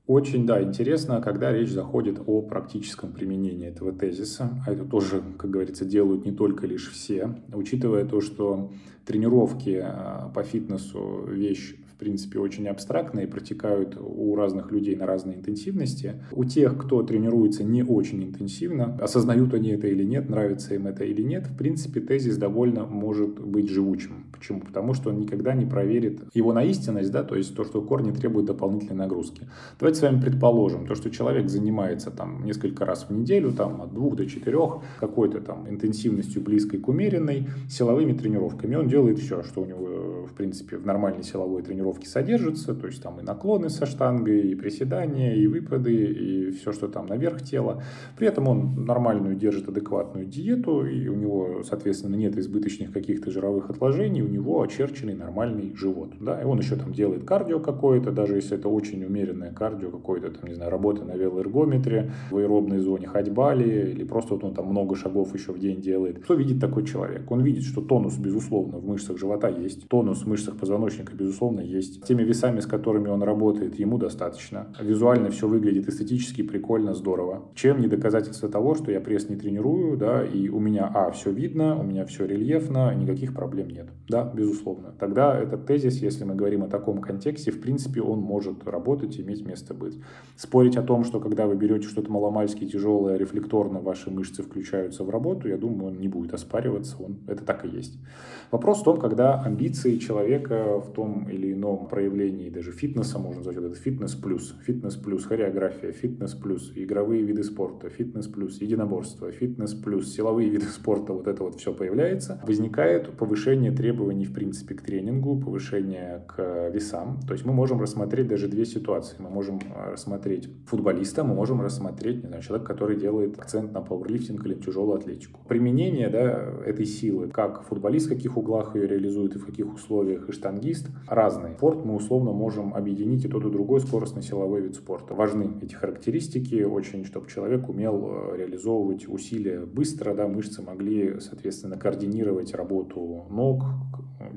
Очень, да, интересно, когда речь заходит о практическом применении этого тезиса. А это тоже, как говорится, делают не только лишь все. Учитывая то, что тренировки а, по фитнесу вещь в принципе, очень абстрактные, протекают у разных людей на разной интенсивности. У тех, кто тренируется не очень интенсивно, осознают они это или нет, нравится им это или нет, в принципе, тезис довольно может быть живучим. Почему? Потому что он никогда не проверит его на истинность, да, то есть то, что корни требуют дополнительной нагрузки. Давайте с вами предположим, то, что человек занимается там несколько раз в неделю, там от двух до четырех, какой-то там интенсивностью близкой к умеренной, силовыми тренировками. Он делает все, что у него, в принципе, в нормальной силовой тренировке тренировки содержится, то есть там и наклоны со штангой, и приседания, и выпады, и все, что там наверх тела. При этом он нормальную держит адекватную диету, и у него, соответственно, нет избыточных каких-то жировых отложений, у него очерченный нормальный живот. Да? И он еще там делает кардио какое-то, даже если это очень умеренное кардио, какое-то там, не знаю, работа на велоэргометре, в аэробной зоне ходьба ли, или просто вот он там много шагов еще в день делает. Что видит такой человек? Он видит, что тонус, безусловно, в мышцах живота есть, тонус в мышцах позвоночника, безусловно, есть. Теми весами, с которыми он работает, ему достаточно. Визуально все выглядит эстетически прикольно, здорово. Чем не доказательство того, что я пресс не тренирую, да, и у меня, а, все видно, у меня все рельефно, никаких проблем нет. Да, безусловно. Тогда этот тезис, если мы говорим о таком контексте, в принципе, он может работать, иметь место быть. Спорить о том, что когда вы берете что-то маломальски тяжелое, рефлекторно ваши мышцы включаются в работу, я думаю, он не будет оспариваться, он, это так и есть. Вопрос в том, когда амбиции человека в том или ином проявлении, даже фитнеса, можно назвать это фитнес плюс, фитнес плюс хореография, фитнес плюс игровые виды спорта, фитнес плюс единоборство, фитнес плюс силовые виды спорта, вот это вот все появляется, возникает повышение требований в принципе к тренингу, повышение к весам. То есть мы можем рассмотреть даже две ситуации. Мы можем рассмотреть футболиста, мы можем рассмотреть не знаю, человека, который делает акцент на пауэрлифтинг или тяжелую атлетику. Применение да, этой силы, как футболист, каких углах ее реализует и в каких условиях, и штангист, разные. Спорт мы условно можем объединить и тот, и другой скоростно-силовой вид спорта. Важны эти характеристики очень, чтобы человек умел э, реализовывать усилия быстро, да, мышцы могли, соответственно, координировать работу ног,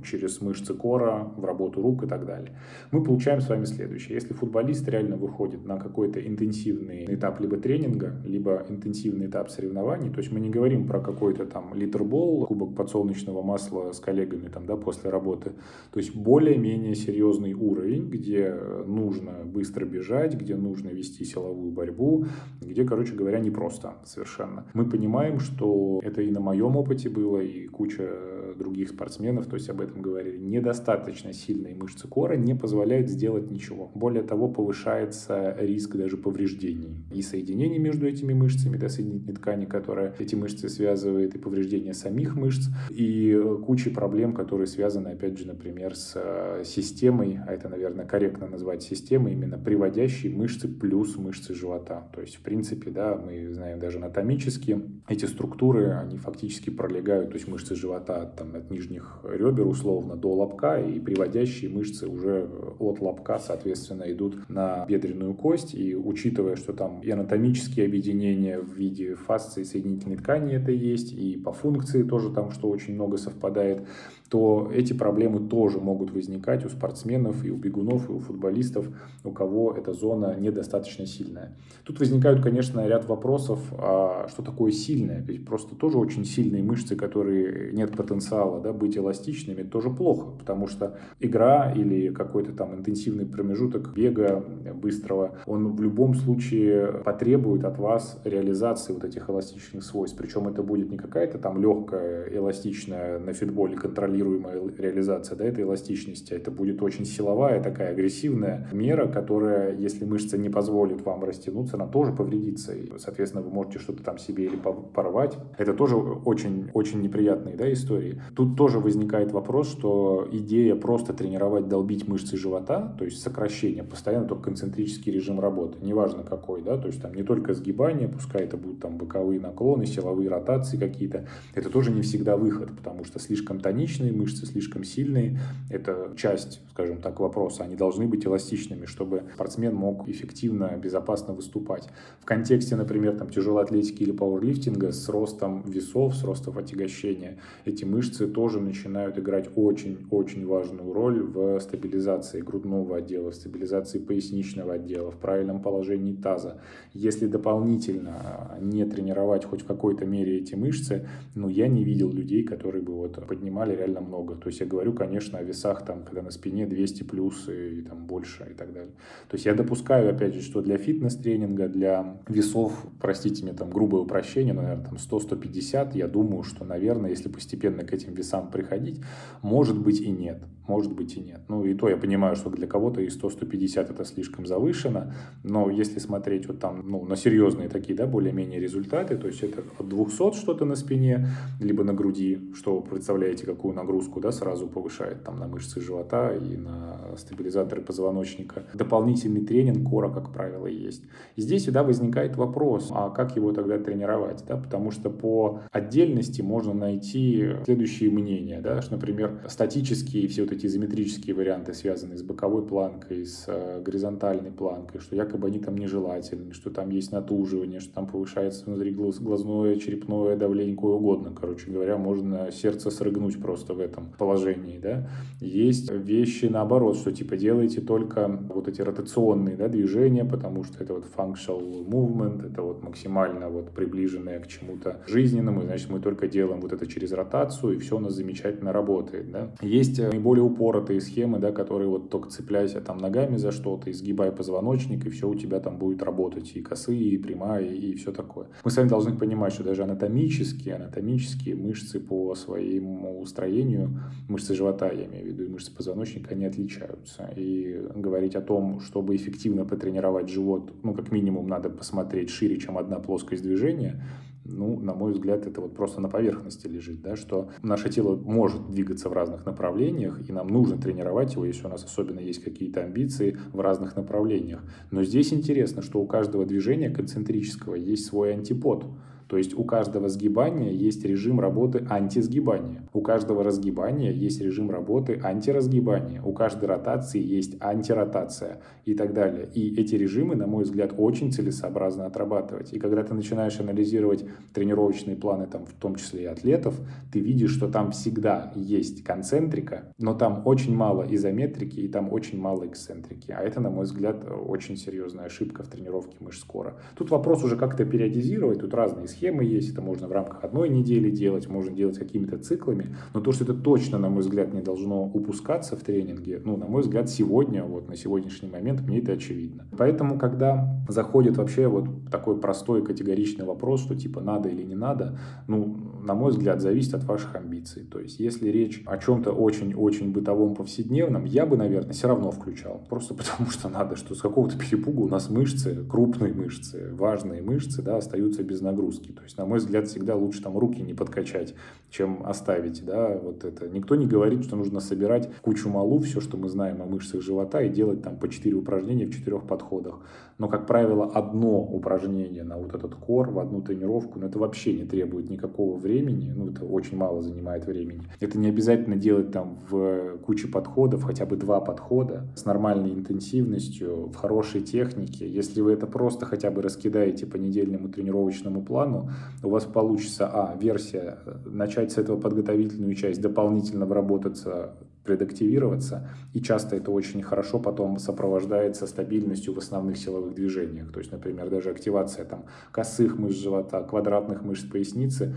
через мышцы кора, в работу рук и так далее. Мы получаем с вами следующее. Если футболист реально выходит на какой-то интенсивный этап либо тренинга, либо интенсивный этап соревнований, то есть мы не говорим про какой-то там литербол, кубок подсолнечного масла с коллегами там, да, после работы, то есть более-менее серьезный уровень, где нужно быстро бежать, где нужно вести силовую борьбу, где, короче говоря, непросто совершенно. Мы понимаем, что это и на моем опыте было, и куча других спортсменов, то есть об этом говорили, недостаточно сильные мышцы кора не позволяют сделать ничего. Более того, повышается риск даже повреждений и соединений между этими мышцами, да, соединительной ткани, которая эти мышцы связывает, и повреждения самих мышц, и куча проблем, которые связаны, опять же, например, с э, системой, а это, наверное, корректно назвать системой, именно приводящей мышцы плюс мышцы живота. То есть, в принципе, да, мы знаем даже анатомически, эти структуры, они фактически пролегают, то есть мышцы живота там, от нижних ребер условно до лобка, и приводящие мышцы уже от лобка, соответственно, идут на бедренную кость. И учитывая, что там и анатомические объединения в виде фасции соединительной ткани это есть, и по функции тоже там, что очень много совпадает, right. То эти проблемы тоже могут возникать у спортсменов и у бегунов, и у футболистов, у кого эта зона недостаточно сильная. Тут возникают, конечно, ряд вопросов, а что такое сильное? Ведь просто тоже очень сильные мышцы, которые нет потенциала да, быть эластичными, тоже плохо, потому что игра или какой-то там интенсивный промежуток бега быстрого, он в любом случае потребует от вас реализации вот этих эластичных свойств. Причем это будет не какая-то там легкая, эластичная на фитболе контролируемая контролируемая реализация да, этой эластичности. Это будет очень силовая, такая агрессивная мера, которая, если мышца не позволит вам растянуться, она тоже повредится. И, соответственно, вы можете что-то там себе или порвать. Это тоже очень, очень неприятные да, истории. Тут тоже возникает вопрос, что идея просто тренировать, долбить мышцы живота, то есть сокращение, постоянно только концентрический режим работы, неважно какой, да, то есть там не только сгибание, пускай это будут там боковые наклоны, силовые ротации какие-то, это тоже не всегда выход, потому что слишком тоничный сильные, мышцы слишком сильные. Это часть, скажем так, вопроса. Они должны быть эластичными, чтобы спортсмен мог эффективно, безопасно выступать. В контексте, например, там, тяжелой атлетики или пауэрлифтинга с ростом весов, с ростом отягощения, эти мышцы тоже начинают играть очень-очень важную роль в стабилизации грудного отдела, в стабилизации поясничного отдела, в правильном положении таза. Если дополнительно не тренировать хоть в какой-то мере эти мышцы, ну, я не видел людей, которые бы вот поднимали реально реально много. То есть я говорю, конечно, о весах, там, когда на спине 200 плюс и, и там больше и так далее. То есть я допускаю, опять же, что для фитнес-тренинга, для весов, простите мне там грубое упрощение, наверное, там 100-150, я думаю, что, наверное, если постепенно к этим весам приходить, может быть и нет. Может быть и нет. Ну и то я понимаю, что для кого-то и 100-150 это слишком завышено, но если смотреть вот там ну, на серьезные такие, да, более-менее результаты, то есть это от 200 что-то на спине, либо на груди, что вы представляете, какую нагрузку, да, сразу повышает там на мышцы живота и на стабилизаторы позвоночника. Дополнительный тренинг кора, как правило, есть. И здесь всегда возникает вопрос, а как его тогда тренировать, да, потому что по отдельности можно найти следующие мнения, да, что, например, статические все вот эти изометрические варианты, связанные с боковой планкой, с э, горизонтальной планкой, что якобы они там нежелательны, что там есть натуживание, что там повышается внутри глаз, глазное, черепное давление, какое угодно. Короче говоря, можно сердце срыгнуть просто в этом положении. Да? Есть вещи наоборот, что типа делайте только вот эти ротационные да, движения, потому что это вот functional movement, это вот максимально вот приближенное к чему-то жизненному, значит мы только делаем вот это через ротацию, и все у нас замечательно работает. Да? Есть наиболее упоротые схемы, да, которые вот только цепляйся там ногами за что-то, изгибай позвоночник, и все у тебя там будет работать, и косые, и прямая, и все такое. Мы с вами должны понимать, что даже анатомические, анатомические мышцы по своему строению, мышцы живота, я имею в виду, и мышцы позвоночника, они отличаются. И говорить о том, чтобы эффективно потренировать живот, ну, как минимум, надо посмотреть шире, чем одна плоскость движения, ну, на мой взгляд, это вот просто на поверхности лежит, да, что наше тело может двигаться в разных направлениях, и нам нужно тренировать его, если у нас особенно есть какие-то амбиции в разных направлениях. Но здесь интересно, что у каждого движения концентрического есть свой антипод. То есть у каждого сгибания есть режим работы антисгибания. У каждого разгибания есть режим работы антиразгибания. У каждой ротации есть антиротация и так далее. И эти режимы, на мой взгляд, очень целесообразно отрабатывать. И когда ты начинаешь анализировать тренировочные планы, там, в том числе и атлетов, ты видишь, что там всегда есть концентрика, но там очень мало изометрики и там очень мало эксцентрики. А это, на мой взгляд, очень серьезная ошибка в тренировке мышц скоро. Тут вопрос уже как-то периодизировать, тут разные схемы есть, это можно в рамках одной недели делать, можно делать какими-то циклами, но то, что это точно, на мой взгляд, не должно упускаться в тренинге, ну, на мой взгляд, сегодня, вот на сегодняшний момент мне это очевидно. Поэтому, когда заходит вообще вот такой простой категоричный вопрос, что типа надо или не надо, ну, на мой взгляд, зависит от ваших амбиций. То есть, если речь о чем-то очень-очень бытовом, повседневном, я бы, наверное, все равно включал. Просто потому что надо, что с какого-то перепугу у нас мышцы, крупные мышцы, важные мышцы, да, остаются без нагрузки. То есть, на мой взгляд, всегда лучше там руки не подкачать, чем оставить, да, вот это. Никто не говорит, что нужно собирать кучу малу, все, что мы знаем о мышцах живота, и делать там по 4 упражнения в четырех подходах. Но, как правило, одно упражнение на вот этот кор в одну тренировку, ну, это вообще не требует никакого времени, ну, это очень мало занимает времени. Это не обязательно делать там в куче подходов, хотя бы два подхода с нормальной интенсивностью, в хорошей технике. Если вы это просто хотя бы раскидаете по недельному тренировочному плану, у вас получится, а, версия, начать с этого подготовительную часть, дополнительно обработаться, предактивироваться, и часто это очень хорошо потом сопровождается стабильностью в основных силовых движениях. То есть, например, даже активация там, косых мышц живота, квадратных мышц поясницы,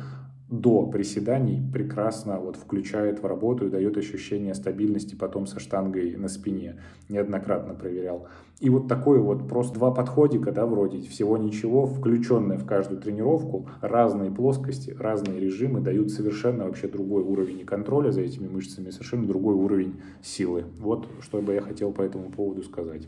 до приседаний прекрасно вот включает в работу и дает ощущение стабильности потом со штангой на спине. Неоднократно проверял. И вот такой вот просто два подходика, да, вроде всего ничего, включенные в каждую тренировку, разные плоскости, разные режимы дают совершенно вообще другой уровень контроля за этими мышцами, совершенно другой уровень силы. Вот что бы я хотел по этому поводу сказать.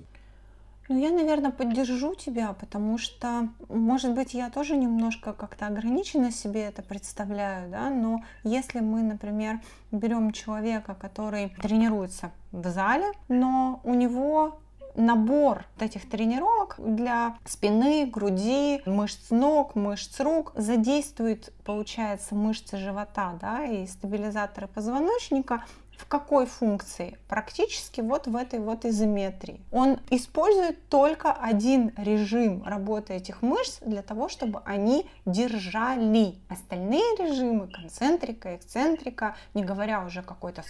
Ну, я, наверное, поддержу тебя, потому что, может быть, я тоже немножко как-то ограниченно себе это представляю, да, но если мы, например, берем человека, который тренируется в зале, но у него набор этих тренировок для спины, груди, мышц ног, мышц рук задействует, получается, мышцы живота да, и стабилизаторы позвоночника, в какой функции? Практически вот в этой вот изометрии. Он использует только один режим работы этих мышц для того, чтобы они держали. Остальные режимы, концентрика, эксцентрика, не говоря уже какой-то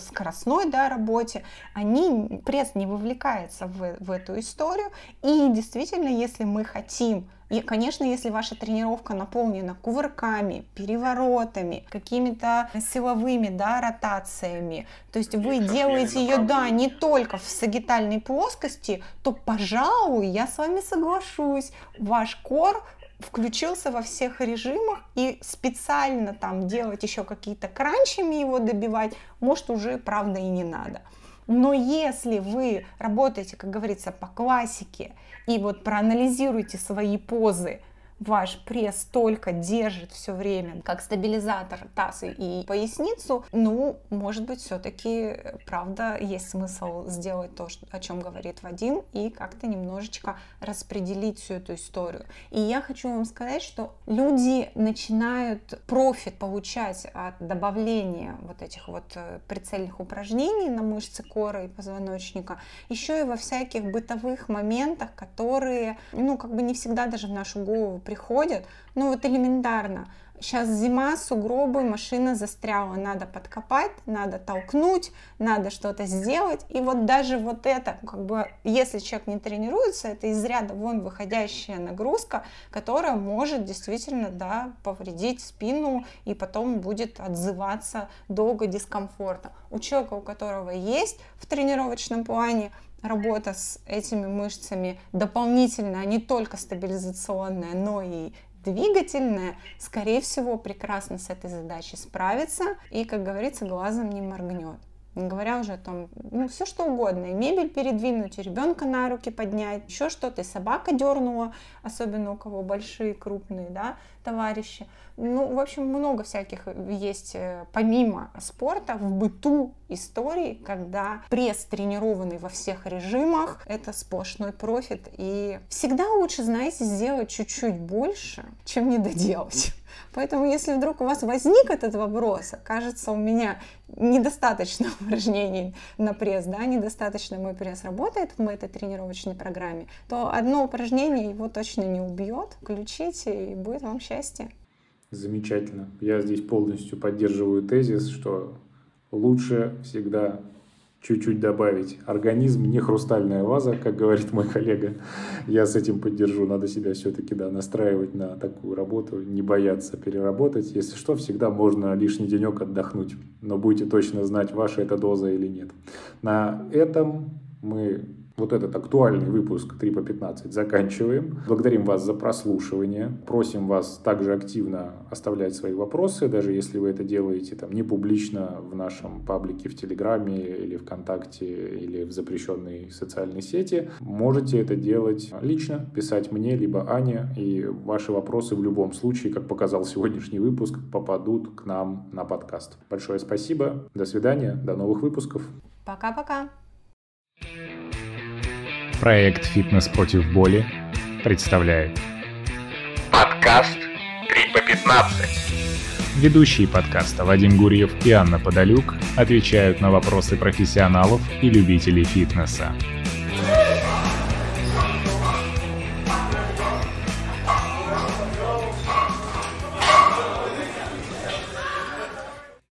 скоростной да, работе, они, пресс не вовлекается в, в эту историю. И действительно, если мы хотим и, конечно, если ваша тренировка наполнена кувырками, переворотами, какими-то силовыми да, ротациями, то есть вы делаете ее, да, не только в сагитальной плоскости, то, пожалуй, я с вами соглашусь, ваш кор включился во всех режимах и специально там делать еще какие-то кранчами его добивать, может уже правда и не надо. Но если вы работаете, как говорится, по классике и вот проанализируете свои позы, ваш пресс только держит все время как стабилизатор таз и поясницу, ну, может быть, все-таки, правда, есть смысл сделать то, о чем говорит Вадим, и как-то немножечко распределить всю эту историю. И я хочу вам сказать, что люди начинают профит получать от добавления вот этих вот э, прицельных упражнений на мышцы коры и позвоночника, еще и во всяких бытовых моментах, которые, ну, как бы не всегда даже в нашу голову приходят, ну вот элементарно. Сейчас зима, сугробы, машина застряла, надо подкопать, надо толкнуть, надо что-то сделать. И вот даже вот это, как бы, если человек не тренируется, это из ряда вон выходящая нагрузка, которая может действительно, да, повредить спину и потом будет отзываться долго дискомфорта. У человека, у которого есть в тренировочном плане работа с этими мышцами дополнительная, не только стабилизационная, но и двигательная, скорее всего, прекрасно с этой задачей справится и, как говорится, глазом не моргнет. Не говоря уже о том, ну, все что угодно. И мебель передвинуть, и ребенка на руки поднять, еще что-то, и собака дернула, особенно у кого большие, крупные, да, товарищи. Ну, в общем, много всяких есть, э, помимо спорта, в быту историй, когда пресс тренированный во всех режимах, это сплошной профит. И всегда лучше, знаете, сделать чуть-чуть больше, чем не доделать. Поэтому, если вдруг у вас возник этот вопрос, кажется, у меня недостаточно упражнений на пресс, да, недостаточно мой пресс работает в этой тренировочной программе, то одно упражнение его точно не убьет. Включите, и будет вам счастье. Замечательно. Я здесь полностью поддерживаю тезис, что лучше всегда чуть-чуть добавить. Организм не хрустальная ваза, как говорит мой коллега. Я с этим поддержу. Надо себя все-таки да, настраивать на такую работу, не бояться переработать. Если что, всегда можно лишний денек отдохнуть. Но будете точно знать, ваша это доза или нет. На этом мы вот этот актуальный выпуск 3 по 15 заканчиваем. Благодарим вас за прослушивание. Просим вас также активно оставлять свои вопросы, даже если вы это делаете там, не публично в нашем паблике в Телеграме или ВКонтакте или в запрещенной социальной сети. Можете это делать лично, писать мне, либо Ане, и ваши вопросы в любом случае, как показал сегодняшний выпуск, попадут к нам на подкаст. Большое спасибо, до свидания, до новых выпусков. Пока-пока. Проект «Фитнес против боли» представляет Подкаст 3 по 15. Ведущие подкаста Вадим Гурьев и Анна Подолюк отвечают на вопросы профессионалов и любителей фитнеса.